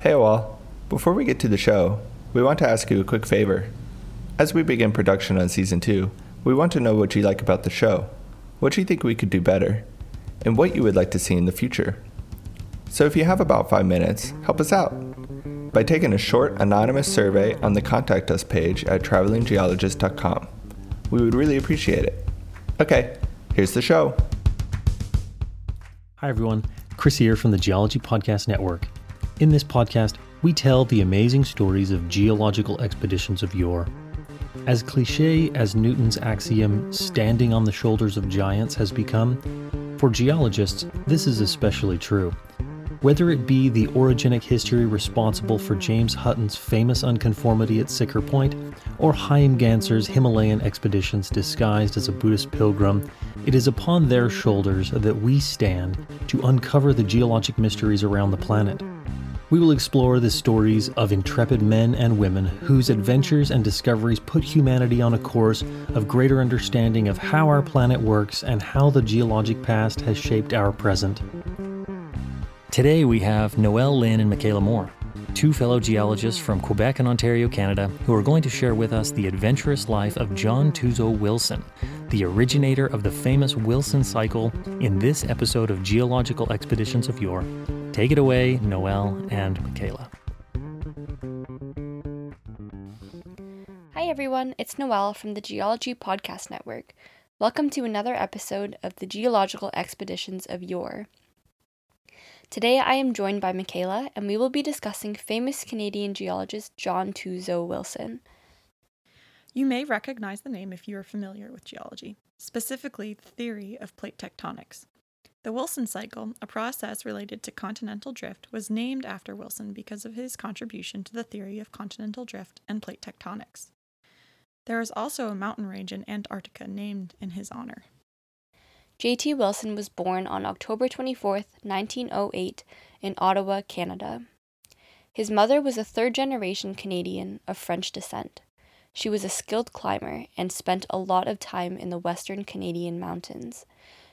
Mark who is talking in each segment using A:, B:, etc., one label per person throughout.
A: Hey, all. Before we get to the show, we want to ask you a quick favor. As we begin production on season two, we want to know what you like about the show, what you think we could do better, and what you would like to see in the future. So if you have about five minutes, help us out by taking a short anonymous survey on the Contact Us page at travelinggeologist.com. We would really appreciate it. Okay, here's the show.
B: Hi, everyone. Chris here from the Geology Podcast Network. In this podcast, we tell the amazing stories of geological expeditions of yore. As cliche as Newton's axiom, standing on the shoulders of giants, has become, for geologists, this is especially true. Whether it be the orogenic history responsible for James Hutton's famous unconformity at Siccar Point, or Heim Gansser's Himalayan expeditions disguised as a Buddhist pilgrim, it is upon their shoulders that we stand to uncover the geologic mysteries around the planet. We will explore the stories of intrepid men and women whose adventures and discoveries put humanity on a course of greater understanding of how our planet works and how the geologic past has shaped our present. Today we have Noelle Lynn and Michaela Moore, two fellow geologists from Quebec and Ontario, Canada, who are going to share with us the adventurous life of John Tuzo Wilson, the originator of the famous Wilson cycle, in this episode of Geological Expeditions of Yore. Take it away, Noelle and Michaela.
C: Hi everyone, it's Noelle from the Geology Podcast Network. Welcome to another episode of the Geological Expeditions of Yore. Today I am joined by Michaela, and we will be discussing famous Canadian geologist John Tuzo Wilson.
D: You may recognize the name if you are familiar with geology, specifically the theory of plate tectonics. The Wilson cycle, a process related to continental drift, was named after Wilson because of his contribution to the theory of continental drift and plate tectonics. There is also a mountain range in Antarctica named in his honor.
C: J.T. Wilson was born on October 24, 1908, in Ottawa, Canada. His mother was a third generation Canadian of French descent. She was a skilled climber and spent a lot of time in the Western Canadian mountains.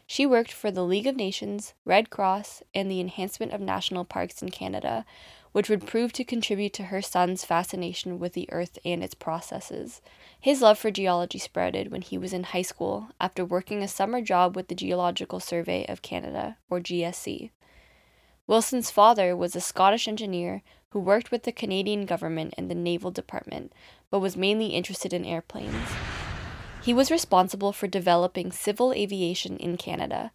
C: She worked for the League of Nations, Red Cross, and the enhancement of national parks in Canada, which would prove to contribute to her son's fascination with the earth and its processes. His love for geology sprouted when he was in high school after working a summer job with the Geological Survey of Canada, or GSC. Wilson's father was a Scottish engineer who worked with the Canadian government and the Naval Department, but was mainly interested in airplanes. He was responsible for developing civil aviation in Canada,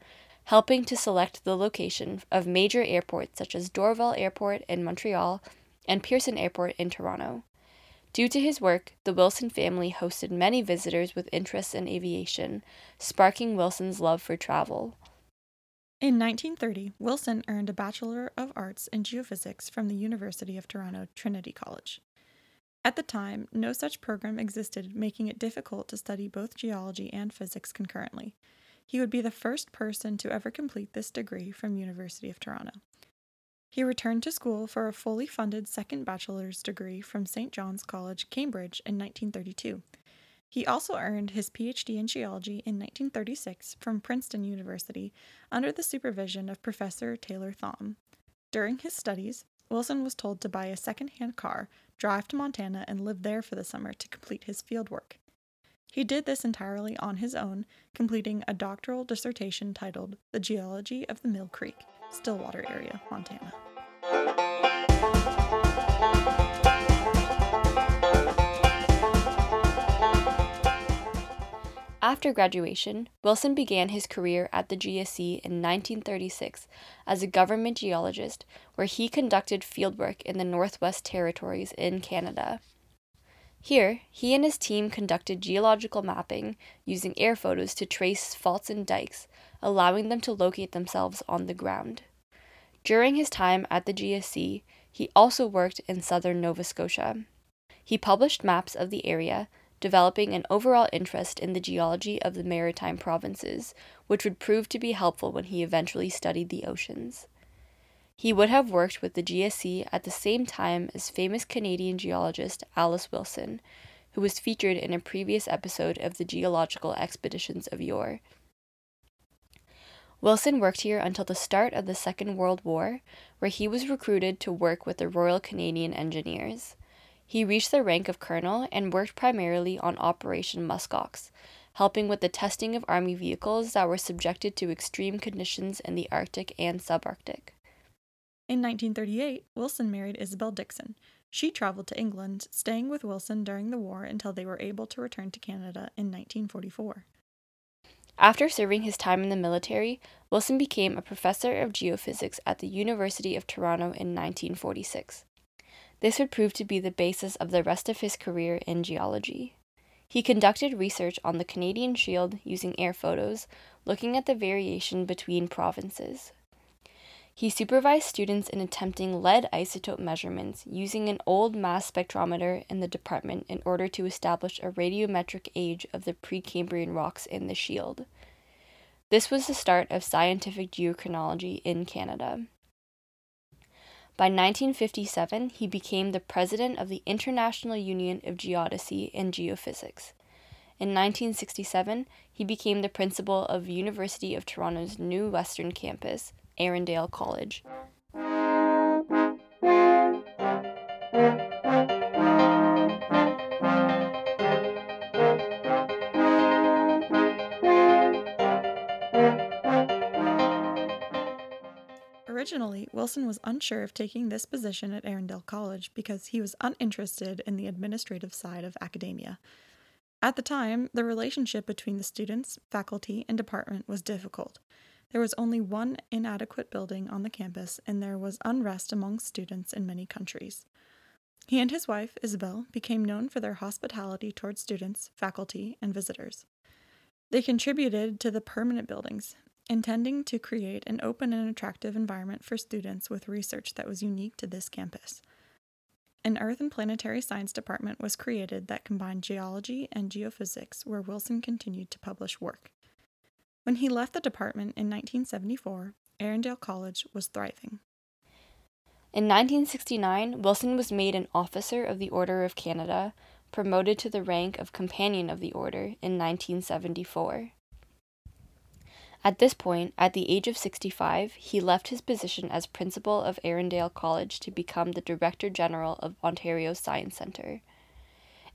C: helping to select the location of major airports such as Dorval Airport in Montreal and Pearson Airport in Toronto. Due to his work, the Wilson family hosted many visitors with interests in aviation, sparking Wilson's love for travel.
D: In 1930, Wilson earned a Bachelor of Arts in Geophysics from the University of Toronto Trinity College. At the time, no such program existed, making it difficult to study both geology and physics concurrently. He would be the first person to ever complete this degree from University of Toronto. He returned to school for a fully funded second bachelor's degree from St. John's College, Cambridge in 1932. He also earned his PhD in geology in 1936 from Princeton University under the supervision of Professor Taylor Thom. During his studies, Wilson was told to buy a second-hand car, drive to Montana, and live there for the summer to complete his fieldwork. He did this entirely on his own, completing a doctoral dissertation titled The Geology of the Mill Creek, Stillwater area, Montana.
C: After graduation, Wilson began his career at the GSC in 1936 as a government geologist, where he conducted fieldwork in the Northwest Territories in Canada. Here, he and his team conducted geological mapping using air photos to trace faults and dikes, allowing them to locate themselves on the ground. During his time at the GSC, he also worked in southern Nova Scotia. He published maps of the area developing an overall interest in the geology of the maritime provinces, which would prove to be helpful when he eventually studied the oceans. He would have worked with the GSC at the same time as famous Canadian geologist Alice Wilson, who was featured in a previous episode of the Geological Expeditions of Yore. Wilson worked here until the start of the Second World War, where he was recruited to work with the Royal Canadian Engineers. He reached the rank of colonel and worked primarily on Operation Muskox, helping with the testing of Army vehicles that were subjected to extreme conditions in the Arctic and subarctic.
D: In 1938, Wilson married Isabel Dickson. She traveled to England, staying with Wilson during the war until they were able to return to Canada in 1944.
C: After serving his time in the military, Wilson became a professor of geophysics at the University of Toronto in 1946. This would prove to be the basis of the rest of his career in geology. He conducted research on the Canadian Shield using air photos, looking at the variation between provinces. He supervised students in attempting lead isotope measurements using an old mass spectrometer in the department in order to establish a radiometric age of the Precambrian rocks in the shield. This was the start of scientific geochronology in Canada. By 1957, he became the president of the International Union of Geodesy and Geophysics. In 1967, he became the principal of University of Toronto's new Western campus, Erindale College.
D: Originally, Wilson was unsure of taking this position at Erindale College because he was uninterested in the administrative side of academia. At the time, the relationship between the students, faculty, and department was difficult. There was only one inadequate building on the campus, and there was unrest among students in many countries. He and his wife, Isabel, became known for their hospitality toward students, faculty, and visitors. They contributed to the permanent buildings, intending to create an open and attractive environment for students with research that was unique to this campus. An Earth and Planetary Science department was created that combined geology and geophysics, where Wilson continued to publish work. When he left the department in 1974, Erindale College was thriving.
C: In 1969, Wilson was made an Officer of the Order of Canada, promoted to the rank of Companion of the Order in 1974. At this point, at the age of 65, he left his position as principal of Erindale College to become the Director General of Ontario Science Centre.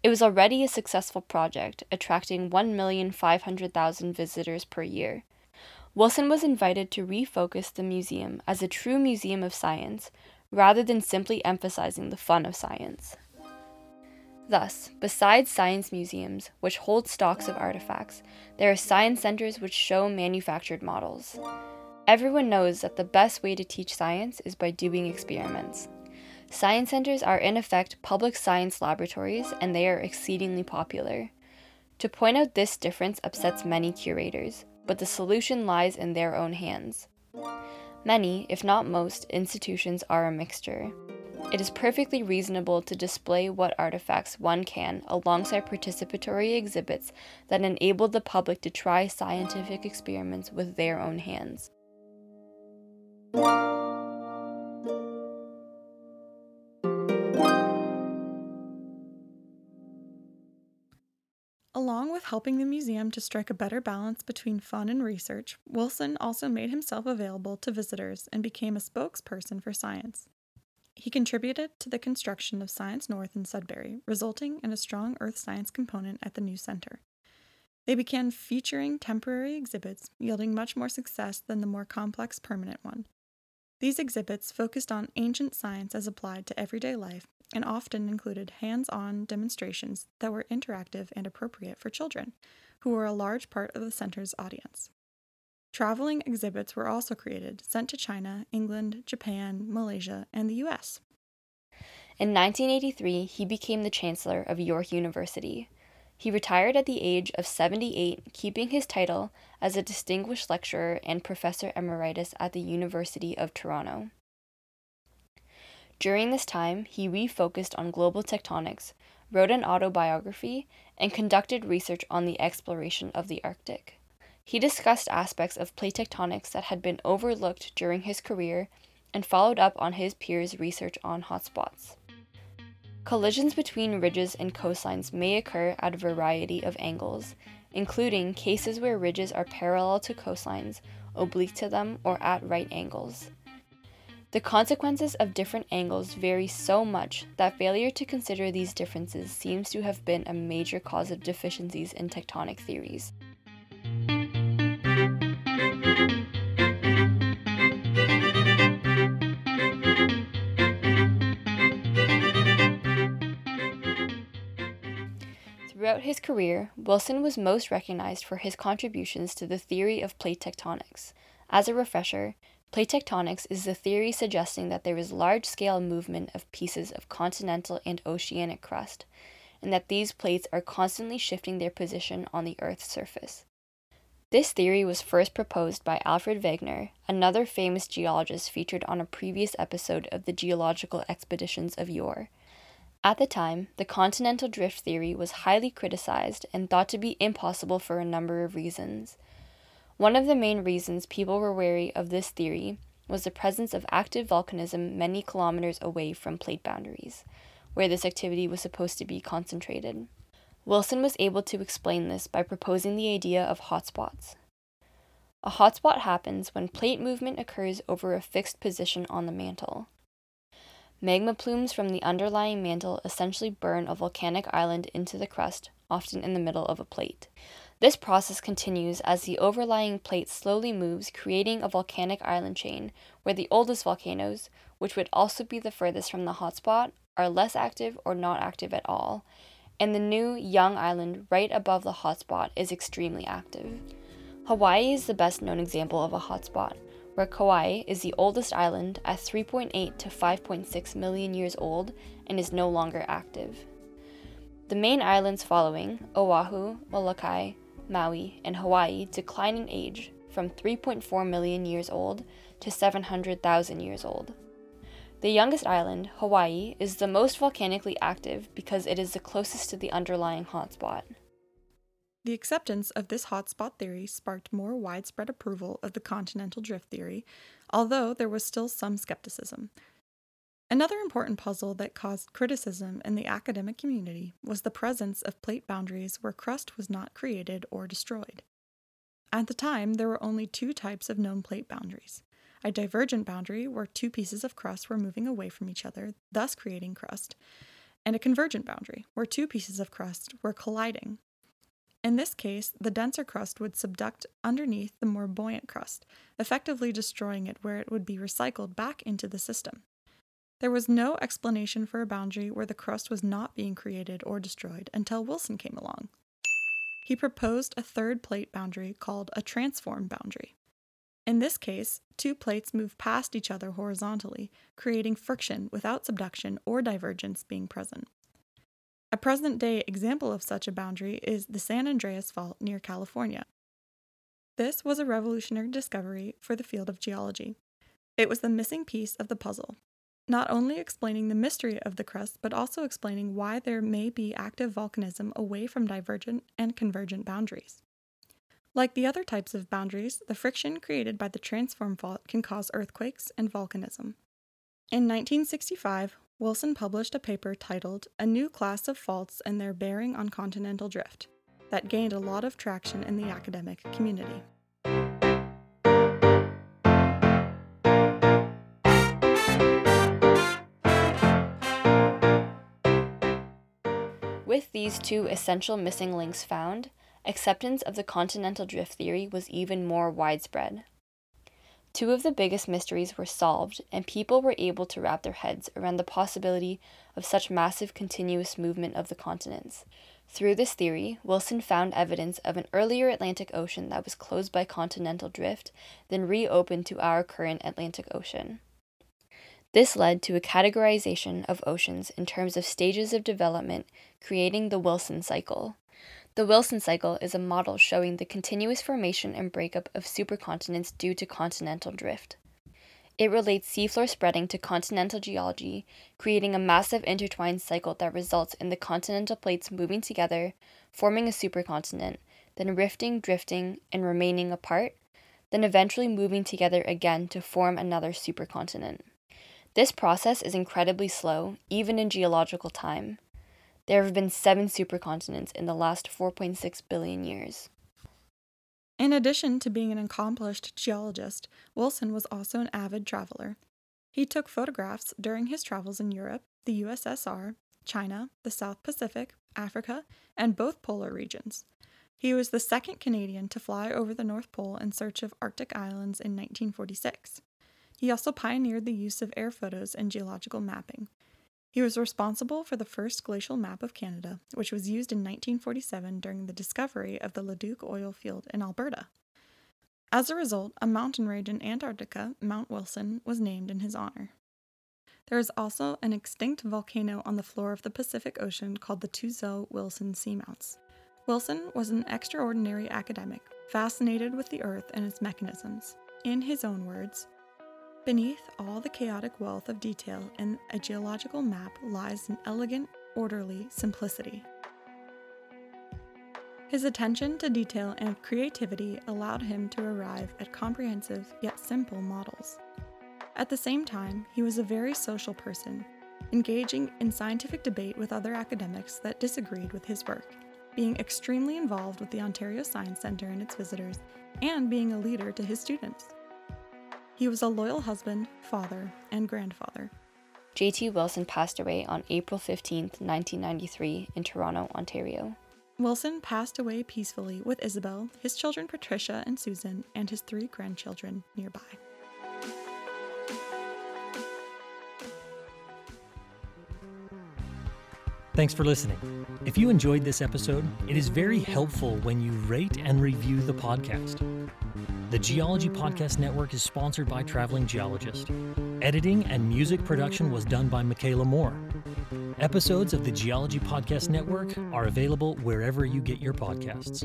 C: It was already a successful project, attracting 1,500,000 visitors per year. Wilson was invited to refocus the museum as a true museum of science, rather than simply emphasizing the fun of science. Thus, besides science museums, which hold stocks of artifacts, there are science centers which show manufactured models. Everyone knows that the best way to teach science is by doing experiments. Science centers are in effect public science laboratories and they are exceedingly popular. To point out this difference upsets many curators, but the solution lies in their own hands. Many, if not most, institutions are a mixture. It is perfectly reasonable to display what artifacts one can alongside participatory exhibits that enable the public to try scientific experiments with their own hands.
D: Along with helping the museum to strike a better balance between fun and research, Wilson also made himself available to visitors and became a spokesperson for science. He contributed to the construction of Science North in Sudbury, resulting in a strong earth science component at the new center. They began featuring temporary exhibits, yielding much more success than the more complex permanent one. These exhibits focused on ancient science as applied to everyday life and often included hands on demonstrations that were interactive and appropriate for children, who were a large part of the center's audience. Traveling exhibits were also created, sent to China, England, Japan, Malaysia, and the US.
C: In 1983, he became the Chancellor of York University. He retired at the age of 78, keeping his title as a distinguished lecturer and professor emeritus at the University of Toronto. During this time, he refocused on global tectonics, wrote an autobiography, and conducted research on the exploration of the Arctic. He discussed aspects of plate tectonics that had been overlooked during his career and followed up on his peers' research on hotspots. Collisions between ridges and coastlines may occur at a variety of angles, including cases where ridges are parallel to coastlines oblique to them, or at right angles. The consequences of different angles vary so much that failure to consider these differences seems to have been a major cause of deficiencies in tectonic theories. Throughout his career, Wilson was most recognized for his contributions to the theory of plate tectonics. As a refresher, Plate tectonics is the theory suggesting that there is large scale movement of pieces of continental and oceanic crust, and that these plates are constantly shifting their position on the Earth's surface. This theory was first proposed by Alfred Wegener, another famous geologist featured on a previous episode of the Geological Expeditions of Yore. At the time, the continental drift theory was highly criticized and thought to be impossible for a number of reasons. One of the main reasons people were wary of this theory was the presence of active volcanism many kilometers away from plate boundaries, where this activity was supposed to be concentrated. Wilson was able to explain this by proposing the idea of hotspots. A hotspot happens when plate movement occurs over a fixed position on the mantle. Magma plumes from the underlying mantle essentially burn a volcanic island into the crust, often in the middle of a plate. This process continues as the overlying plate slowly moves, creating a volcanic island chain where the oldest volcanoes, which would also be the furthest from the hotspot, are less active or not active at all, and the new young island right above the hotspot is extremely active. Hawaii is the best known example of a hotspot, where Kauai is the oldest island at 3.8 to 5.6 million years old and is no longer active. The main islands following, Oahu, Molokai, Maui, and Hawaii decline in age from 3.4 million years old to 700,000 years old. The youngest island, Hawaii, is the most volcanically active because it is the closest to the underlying hotspot.
D: The acceptance of this hotspot theory sparked more widespread approval of the continental drift theory, although there was still some skepticism, Another important puzzle that caused criticism in the academic community was the presence of plate boundaries where crust was not created or destroyed. At the time, there were only two types of known plate boundaries a divergent boundary, where two pieces of crust were moving away from each other, thus creating crust, and a convergent boundary, where two pieces of crust were colliding. In this case, the denser crust would subduct underneath the more buoyant crust, effectively destroying it where it would be recycled back into the system. There was no explanation for a boundary where the crust was not being created or destroyed until Wilson came along. He proposed a third plate boundary called a transform boundary. In this case, two plates move past each other horizontally, creating friction without subduction or divergence being present. A present day example of such a boundary is the San Andreas Fault near California. This was a revolutionary discovery for the field of geology. It was the missing piece of the puzzle, not only explaining the mystery of the crust, but also explaining why there may be active volcanism away from divergent and convergent boundaries. Like the other types of boundaries, the friction created by the transform fault can cause earthquakes and volcanism. In 1965, Wilson published a paper titled A New Class of Faults and Their Bearing on Continental Drift that gained a lot of traction in the academic community.
C: With these two essential missing links found, acceptance of the continental drift theory was even more widespread. Two of the biggest mysteries were solved, and people were able to wrap their heads around the possibility of such massive continuous movement of the continents. Through this theory, Wilson found evidence of an earlier Atlantic Ocean that was closed by continental drift, then reopened to our current Atlantic Ocean. This led to a categorization of oceans in terms of stages of development, creating the Wilson cycle. The Wilson cycle is a model showing the continuous formation and breakup of supercontinents due to continental drift. It relates seafloor spreading to continental geology, creating a massive intertwined cycle that results in the continental plates moving together, forming a supercontinent, then rifting, drifting, and remaining apart, then eventually moving together again to form another supercontinent. This process is incredibly slow, even in geological time. There have been seven supercontinents in the last 4.6 billion years.
D: In addition to being an accomplished geologist, Wilson was also an avid traveler. He took photographs during his travels in Europe, the USSR, China, the South Pacific, Africa, and both polar regions. He was the second Canadian to fly over the North Pole in search of Arctic islands in 1946. He also pioneered the use of air photos in geological mapping. He was responsible for the first glacial map of Canada, which was used in 1947 during the discovery of the Leduc oil field in Alberta. As a result, a mountain range in Antarctica, Mount Wilson, was named in his honor. There is also an extinct volcano on the floor of the Pacific Ocean called the Tuzo Wilson Seamounts. Wilson was an extraordinary academic, fascinated with the Earth and its mechanisms. In his own words, Beneath all the chaotic wealth of detail in a geological map lies an elegant, orderly simplicity. His attention to detail and creativity allowed him to arrive at comprehensive yet simple models. At the same time, he was a very social person, engaging in scientific debate with other academics that disagreed with his work, being extremely involved with the Ontario Science Centre and its visitors, and being a leader to his students. He was a loyal husband, father, and grandfather.
C: J.T. Wilson passed away on April 15, 1993, in Toronto, Ontario.
D: Wilson passed away peacefully with Isabel, his children Patricia and Susan, and his three grandchildren nearby.
B: Thanks for listening. If you enjoyed this episode, it is very helpful when you rate and review the podcast. The Geology Podcast Network is sponsored by Traveling Geologist. Editing and music production was done by Michaela Moore. Episodes of the Geology Podcast Network are available wherever you get your podcasts.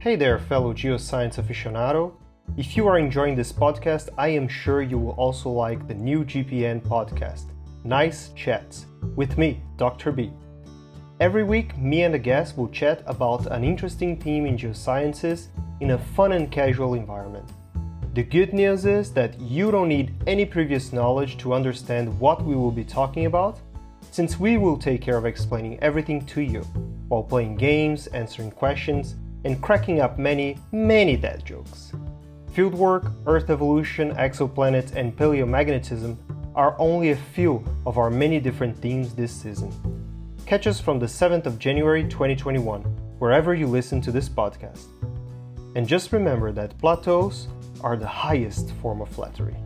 E: Hey there, fellow geoscience aficionado. If you are enjoying this podcast, I am sure you will also like the new GPN podcast, Nice Chats, with me, Dr. B. Every week, me and a guest will chat about an interesting theme in geosciences in a fun and casual environment. The good news is that you don't need any previous knowledge to understand what we will be talking about, since we will take care of explaining everything to you while playing games, answering questions, and cracking up many, many dad jokes. Fieldwork, Earth evolution, exoplanets, and paleomagnetism are only a few of our many different themes this season. Catch us from the 7th of January 2021, wherever you listen to this podcast. And just remember that plateaus are the highest form of flattery.